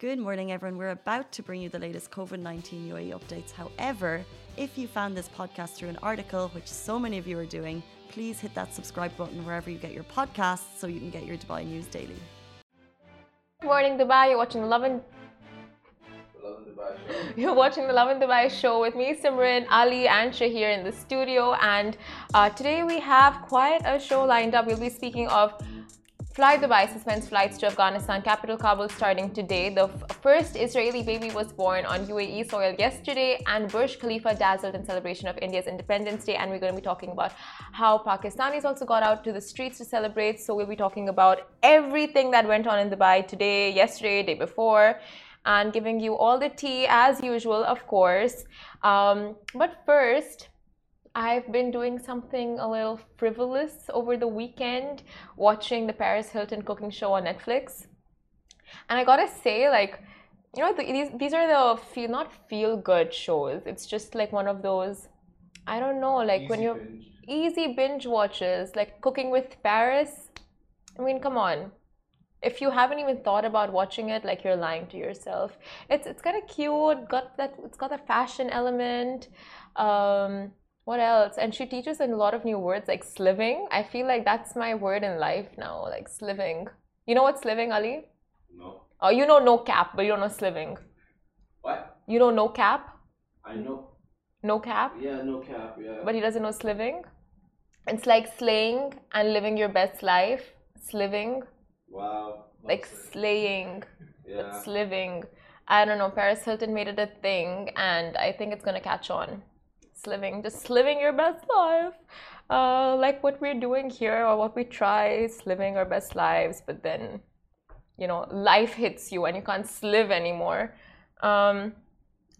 Good morning, everyone. We're about to bring you the latest COVID 19 UAE updates. However, if you found this podcast through an article, which so many of you are doing, please hit that subscribe button wherever you get your podcasts so you can get your Dubai news daily. Good morning, Dubai. You're watching the and You're watching the Lovin Dubai show with me, Simran, Ali, and Shahir in the studio. And uh, today we have quite a show lined up. We'll be speaking of Flydubai suspends flights to Afghanistan capital Kabul starting today. The first Israeli baby was born on UAE soil yesterday, and Burj Khalifa dazzled in celebration of India's Independence Day. And we're going to be talking about how Pakistanis also got out to the streets to celebrate. So we'll be talking about everything that went on in Dubai today, yesterday, day before, and giving you all the tea as usual, of course. Um, but first, I've been doing something a little frivolous over the weekend, watching the Paris Hilton cooking show on Netflix. And I gotta say, like, you know, these these are the feel not feel good shows. It's just like one of those, I don't know, like Easy when you're binge. easy binge watches, like Cooking with Paris. I mean, come on. If you haven't even thought about watching it, like you're lying to yourself. It's it's kind of cute. Got that? It's got a fashion element. Um, what else? And she teaches a lot of new words like sliving. I feel like that's my word in life now, like sliving. You know what sliving, Ali? No. Oh, you know no cap, but you don't know sliving. What? You know no cap, I know. no cap, Yeah, no cap. Yeah. but he doesn't know sliving. It's like slaying and living your best life. Sliving, wow. like slaying, Yeah. sliving. I don't know. Paris Hilton made it a thing, and I think it's gonna catch on. Sliving, just living your best life, uh, like what we're doing here, or what we try is living our best lives. But then, you know, life hits you, and you can't slive anymore. Um,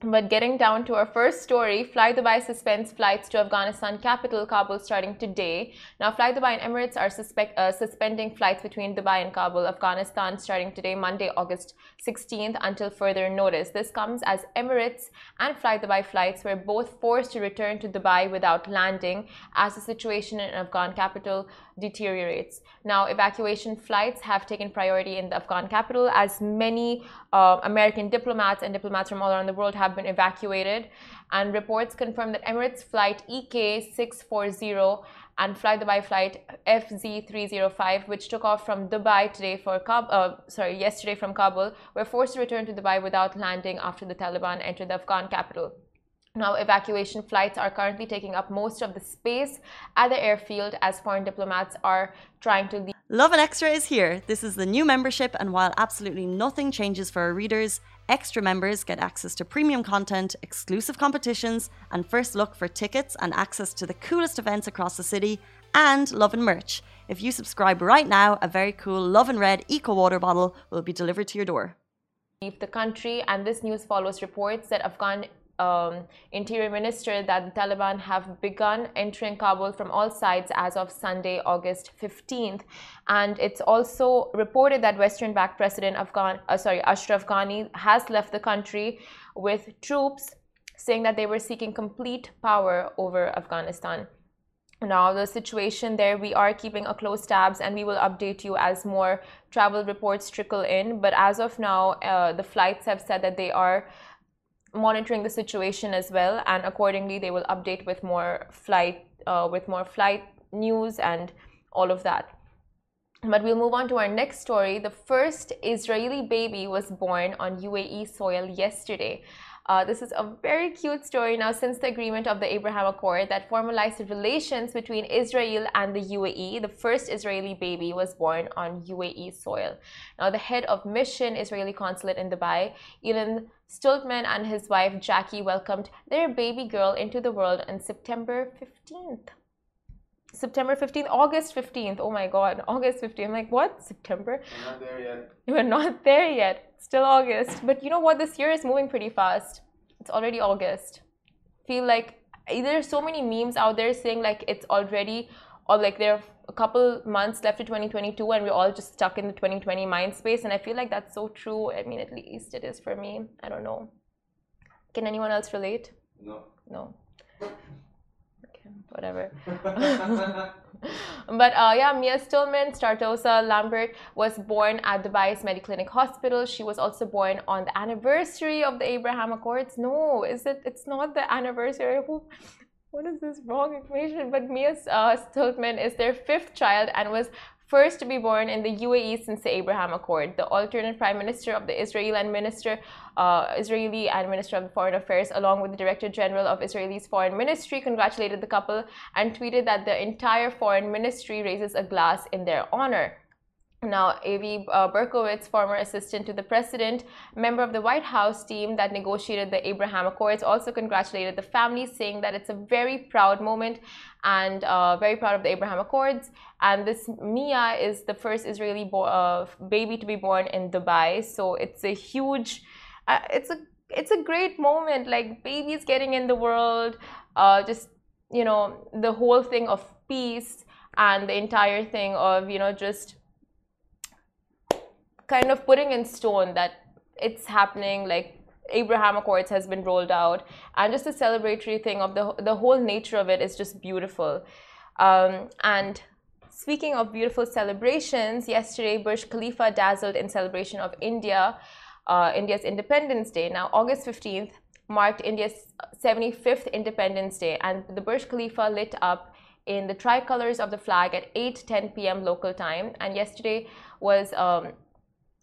but getting down to our first story, Flydubai suspends flights to Afghanistan capital Kabul starting today. Now, Flydubai and Emirates are suspect, uh, suspending flights between Dubai and Kabul, Afghanistan, starting today, Monday, August 16th, until further notice. This comes as Emirates and Flydubai flights were both forced to return to Dubai without landing as the situation in Afghan capital deteriorates. Now, evacuation flights have taken priority in the Afghan capital as many uh, American diplomats and diplomats from all around the world have been evacuated. And reports confirm that Emirates flight EK640 and Flydubai flight FZ305, which took off from Dubai today for Kabul, uh, sorry, yesterday from Kabul, were forced to return to Dubai without landing after the Taliban entered the Afghan capital. Now, evacuation flights are currently taking up most of the space at the airfield as foreign diplomats are trying to leave. Lovin Extra is here. This is the new membership, and while absolutely nothing changes for our readers, extra members get access to premium content, exclusive competitions, and first look for tickets and access to the coolest events across the city, and Lovin merch. If you subscribe right now, a very cool Lovin Red Eco Water bottle will be delivered to your door. the country. And this news follows reports that Afghan um, Interior Minister that the Taliban have begun entering Kabul from all sides as of Sunday, August 15th. And it's also reported that Western-backed President Afghan, uh, sorry, Ashraf Ghani has left the country with troops saying that they were seeking complete power over Afghanistan. Now, the situation there, we are keeping a close tabs and we will update you as more travel reports trickle in. But as of now, uh, the flights have said that they are monitoring the situation as well, and accordingly, they will update with more flight, uh, with more flight news and all of that. But we'll move on to our next story. The first Israeli baby was born on UAE soil yesterday. Uh, this is a very cute story now since the agreement of the Abraham Accord that formalized the relations between Israel and the UAE. The first Israeli baby was born on UAE soil. Now, the head of mission Israeli consulate in Dubai, Ilan Sztulman, and his wife Jackie welcomed their baby girl into the world on September 15th. September 15th, August 15th. Oh my God, August 15th. I'm like, what? September? I'm not there yet. We're not there yet. Still August. But you know what? This year is moving pretty fast. It's already August. Feel like eh, there's so many memes out there saying like it's already or like there are a couple months left to 2022 and we're all just stuck in the 2020 mind space and I feel like that's so true. I mean at least it is for me. I don't know. Can anyone else relate? No. No. Okay. whatever. but uh, yeah, Mia Stillman Starosta Lambert was born at Dubai's Mediclinic Hospital. She was also born on the anniversary of the Abraham Accords. No, is it? It's not the anniversary. Who? What is this wrong information? But Mia uh, Stillman is their fifth child and was first to be born in the UAE since the Abraham Accord. The alternate prime minister of the Israel and minister, uh, Israeli and minister of foreign affairs, along with the director general of Israel's foreign ministry, congratulated the couple and tweeted that the entire foreign ministry raises a glass in their honor. Now, Avi uh, Berkowitz, former assistant to the president, member of the White House team that negotiated the Abraham Accords, also congratulated the family, saying that it's a very proud moment and uh, very proud of the Abraham Accords. And this Mia is the first Israeli uh, baby to be born in Dubai, so it's a huge, uh, it's a it's a great moment. Like babies getting in the world, uh, just you know the whole thing of peace and the entire thing of you know just kind of putting in stone that it's happening like Abraham Accords has been rolled out, and just the celebratory thing of the the whole nature of it is just beautiful. Um, and speaking of beautiful celebrations, yesterday Burj Khalifa dazzled in celebration of India, uh, India's Independence Day. Now, August fifteenth marked India's 75th Independence Day, and the Burj Khalifa lit up in the tricolors of the flag at 8:10 p.m. local time. And yesterday was um,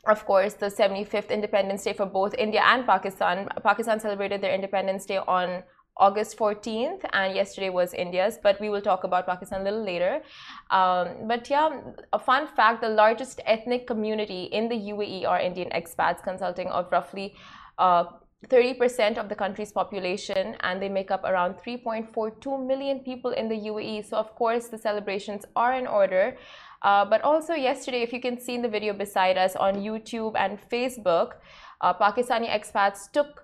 of course, the 75th Independence Day for both India and Pakistan. Pakistan celebrated their Independence Day on August 14th, and yesterday was India's, but we will talk about Pakistan a little later. Um, but yeah, a fun fact the largest ethnic community in the UAE are Indian expats, consulting of roughly uh, 30% of the country's population, and they make up around 3.42 million people in the UAE. So, of course, the celebrations are in order. Uh, but also yesterday, if you can see in the video beside us on YouTube and Facebook, uh, Pakistani expats took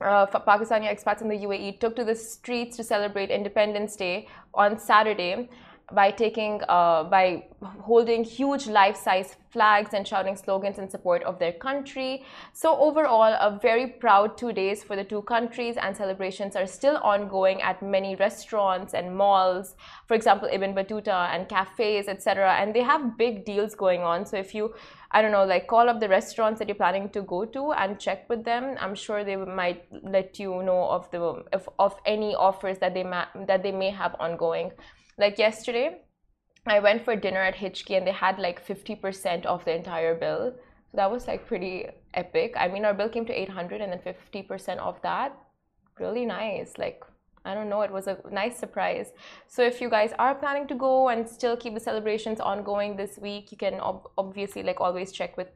uh, Pakistani expats in the UAE took to the streets to celebrate Independence Day on Saturday by taking uh, by holding huge life-size flags and shouting slogans in support of their country so overall a very proud two days for the two countries and celebrations are still ongoing at many restaurants and malls for example ibn battuta and cafes etc and they have big deals going on so if you I don't know, like call up the restaurants that you're planning to go to and check with them. I'm sure they might let you know of the of, of any offers that they ma- that they may have ongoing. Like yesterday, I went for dinner at Hitchki and they had like 50% off the entire bill. So that was like pretty epic. I mean, our bill came to 800 and then 50% off that. Really nice. Like, I don't know, it was a nice surprise. So if you guys are planning to go and still keep the celebrations ongoing this week, you can ob obviously like always check with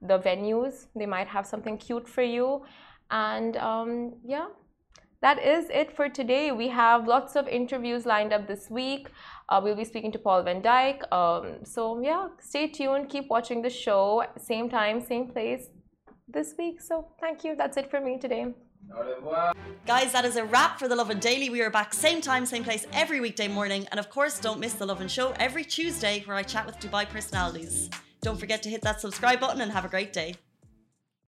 the venues. They might have something cute for you. And um, yeah, that is it for today. We have lots of interviews lined up this week. Uh, we'll be speaking to Paul van Dyk. Um, so, yeah, stay tuned. Keep watching the show. Same time, same place this week. So, thank you. That's it for me today. Guys, that is a wrap for The Lovin Daily. We are back same time, same place every weekday morning. And of course, don't miss The Lovin Show every Tuesday where I chat with Dubai personalities. Don't forget to hit that subscribe button and have a great day.